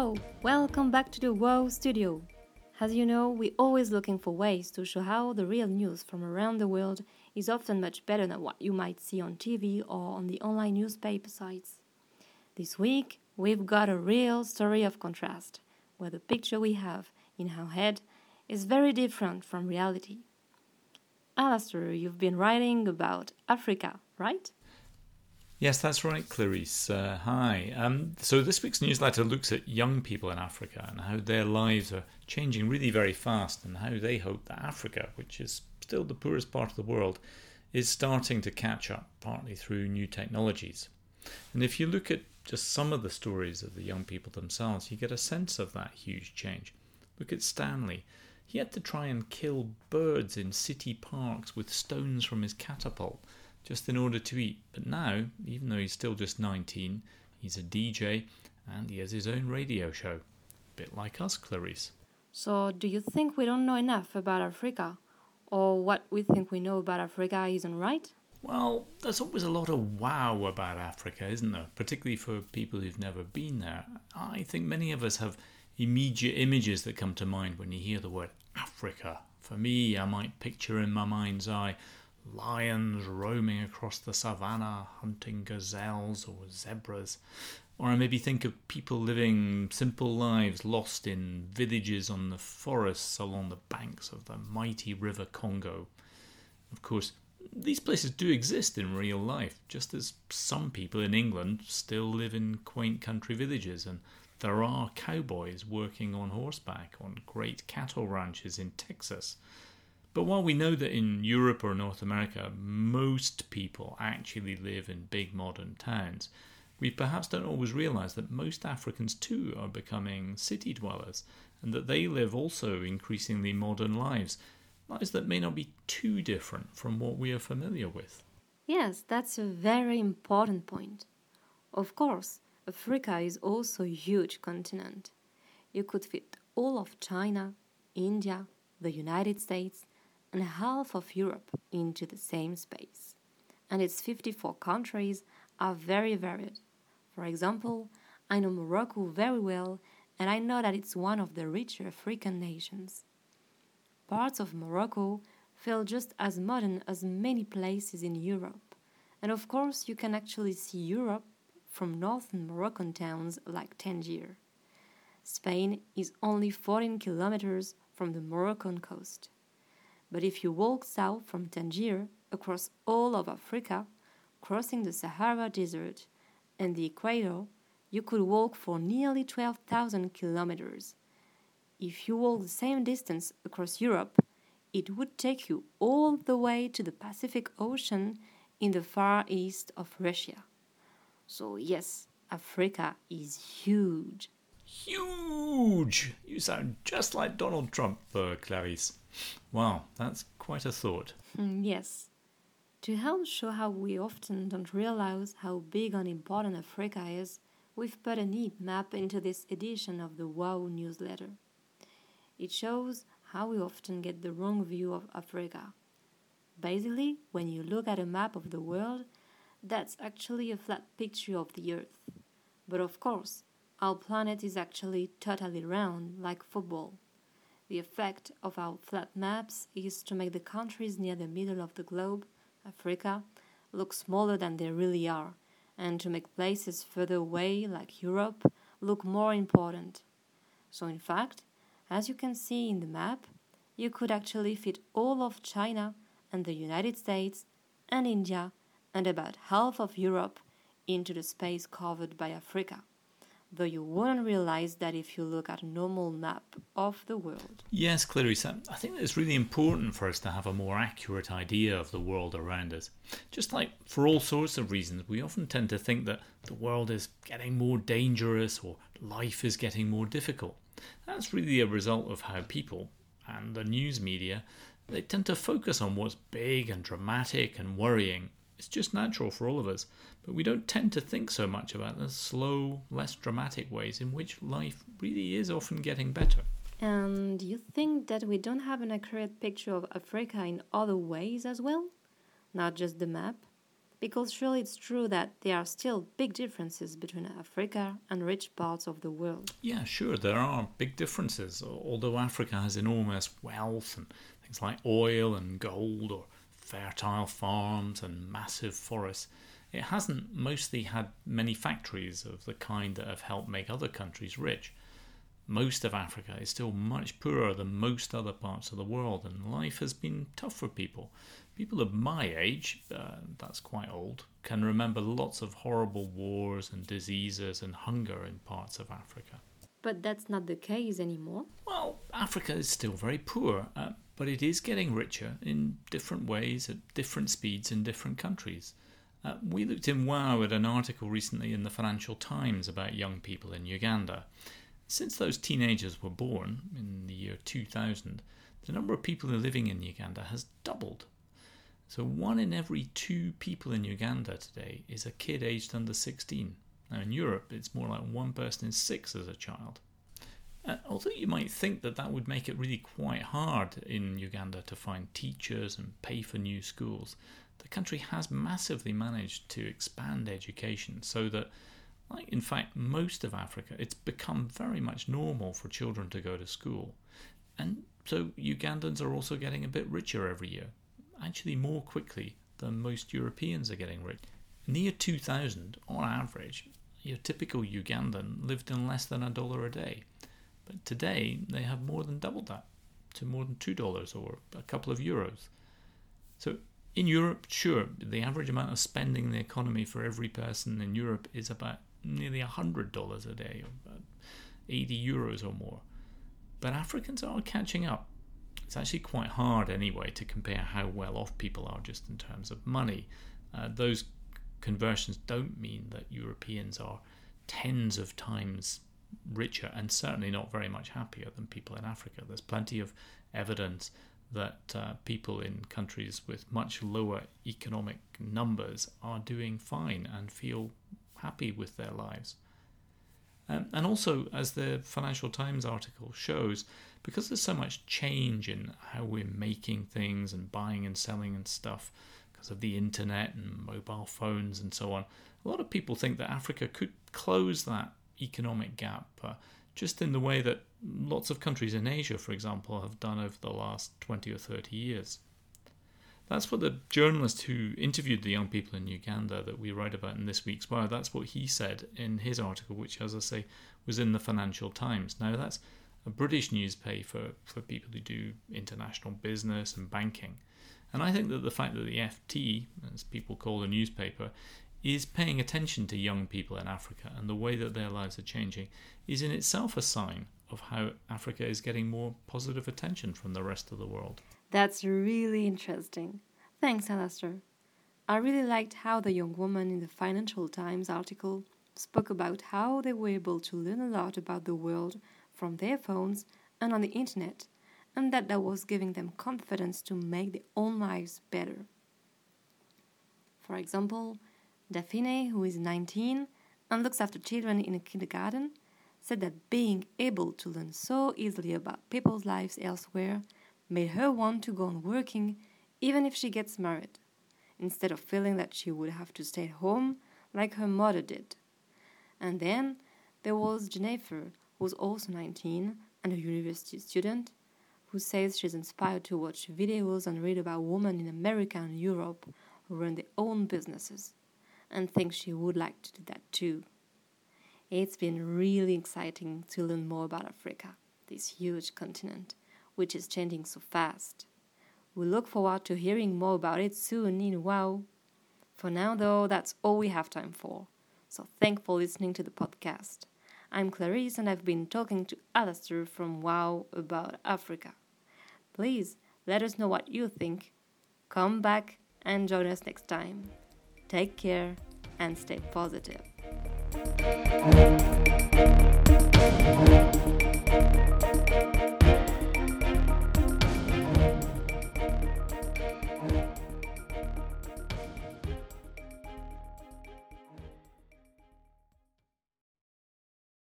Hello, welcome back to the WOW studio. As you know, we're always looking for ways to show how the real news from around the world is often much better than what you might see on TV or on the online newspaper sites. This week, we've got a real story of contrast, where the picture we have in our head is very different from reality. Alastair, you've been writing about Africa, right? Yes, that's right, Clarice. Uh, hi. Um, so, this week's newsletter looks at young people in Africa and how their lives are changing really very fast, and how they hope that Africa, which is still the poorest part of the world, is starting to catch up, partly through new technologies. And if you look at just some of the stories of the young people themselves, you get a sense of that huge change. Look at Stanley. He had to try and kill birds in city parks with stones from his catapult just in order to eat. But now, even though he's still just 19, he's a DJ and he has his own radio show. A bit like us, Clarice. So, do you think we don't know enough about Africa? Or what we think we know about Africa isn't right? Well, there's always a lot of wow about Africa, isn't there? Particularly for people who've never been there. I think many of us have immediate images that come to mind when you hear the word Africa. For me, I might picture in my mind's eye lions roaming across the savannah hunting gazelles or zebras. Or I maybe think of people living simple lives lost in villages on the forests along the banks of the mighty river Congo. Of course, these places do exist in real life, just as some people in England still live in quaint country villages, and there are cowboys working on horseback on great cattle ranches in Texas. But while we know that in Europe or North America most people actually live in big modern towns, we perhaps don't always realize that most Africans too are becoming city dwellers and that they live also increasingly modern lives, lives that may not be too different from what we are familiar with. Yes, that's a very important point. Of course, Africa is also a huge continent. You could fit all of China, India, the United States, and half of Europe into the same space. And its 54 countries are very varied. For example, I know Morocco very well, and I know that it's one of the richer African nations. Parts of Morocco feel just as modern as many places in Europe. And of course, you can actually see Europe from northern Moroccan towns like Tangier. Spain is only 14 kilometers from the Moroccan coast. But if you walk south from Tangier across all of Africa, crossing the Sahara Desert and the equator, you could walk for nearly 12,000 kilometers. If you walk the same distance across Europe, it would take you all the way to the Pacific Ocean in the far east of Russia. So, yes, Africa is huge. Huge! Sound just like Donald Trump, uh, Clarice. Wow, that's quite a thought. Mm, yes. To help show how we often don't realize how big and important Africa is, we've put a neat map into this edition of the WOW newsletter. It shows how we often get the wrong view of Africa. Basically, when you look at a map of the world, that's actually a flat picture of the Earth. But of course, our planet is actually totally round, like football. The effect of our flat maps is to make the countries near the middle of the globe, Africa, look smaller than they really are, and to make places further away, like Europe, look more important. So, in fact, as you can see in the map, you could actually fit all of China and the United States and India and about half of Europe into the space covered by Africa though you wouldn't realize that if you look at a normal map of the world. Yes, Clarissa, I think it's really important for us to have a more accurate idea of the world around us. Just like for all sorts of reasons, we often tend to think that the world is getting more dangerous or life is getting more difficult. That's really a result of how people and the news media they tend to focus on what's big and dramatic and worrying it's just natural for all of us, but we don't tend to think so much about the slow, less dramatic ways in which life really is often getting better. And you think that we don't have an accurate picture of Africa in other ways as well? Not just the map? Because surely it's true that there are still big differences between Africa and rich parts of the world. Yeah, sure, there are big differences. Although Africa has enormous wealth and things like oil and gold or fertile farms and massive forests, it hasn't mostly had many factories of the kind that have helped make other countries rich. Most of Africa is still much poorer than most other parts of the world, and life has been tough for people. People of my age, uh, that's quite old, can remember lots of horrible wars and diseases and hunger in parts of Africa. But that's not the case anymore. Well, Africa is still very poor, uh, but it is getting richer in different ways at different speeds in different countries. Uh, we looked in WOW at an article recently in the Financial Times about young people in Uganda. Since those teenagers were born in the year 2000, the number of people living in Uganda has doubled. So, one in every two people in Uganda today is a kid aged under 16. Now, in Europe, it's more like one person in six as a child. Uh, although you might think that that would make it really quite hard in Uganda to find teachers and pay for new schools, the country has massively managed to expand education so that, like in fact most of Africa, it's become very much normal for children to go to school. And so Ugandans are also getting a bit richer every year, actually more quickly than most Europeans are getting rich. Near 2000, on average, your typical Ugandan lived on less than a dollar a day. But today they have more than doubled that to more than $2 or a couple of euros. So in Europe, sure, the average amount of spending in the economy for every person in Europe is about nearly $100 a day, or about 80 euros or more. But Africans are catching up. It's actually quite hard anyway to compare how well off people are just in terms of money. Uh, those conversions don't mean that Europeans are tens of times richer and certainly not very much happier than people in Africa. There's plenty of evidence that uh, people in countries with much lower economic numbers are doing fine and feel happy with their lives. Um, and also, as the Financial Times article shows, because there's so much change in how we're making things and buying and selling and stuff, because of the internet and mobile phones and so on, a lot of people think that Africa could close that economic gap, uh, just in the way that lots of countries in Asia, for example, have done over the last 20 or 30 years. That's what the journalist who interviewed the young people in Uganda that we write about in this week's WOW, that's what he said in his article, which, as I say, was in the Financial Times. Now, that's a British newspaper for people who do international business and banking. And I think that the fact that the FT, as people call the newspaper, is paying attention to young people in Africa and the way that their lives are changing is in itself a sign of how Africa is getting more positive attention from the rest of the world. That's really interesting. Thanks, Alastair. I really liked how the young woman in the Financial Times article spoke about how they were able to learn a lot about the world from their phones and on the internet, and that that was giving them confidence to make their own lives better. For example, Daphne, who is 19 and looks after children in a kindergarten, said that being able to learn so easily about people's lives elsewhere made her want to go on working even if she gets married, instead of feeling that she would have to stay at home like her mother did. And then there was Jennifer, who's also 19 and a university student, who says she's inspired to watch videos and read about women in America and Europe who run their own businesses and thinks she would like to do that too. It's been really exciting to learn more about Africa, this huge continent, which is changing so fast. We look forward to hearing more about it soon in WOW. For now, though, that's all we have time for. So thank for listening to the podcast. I'm Clarice and I've been talking to Alastair from WOW about Africa. Please let us know what you think. Come back and join us next time. Take care and stay positive.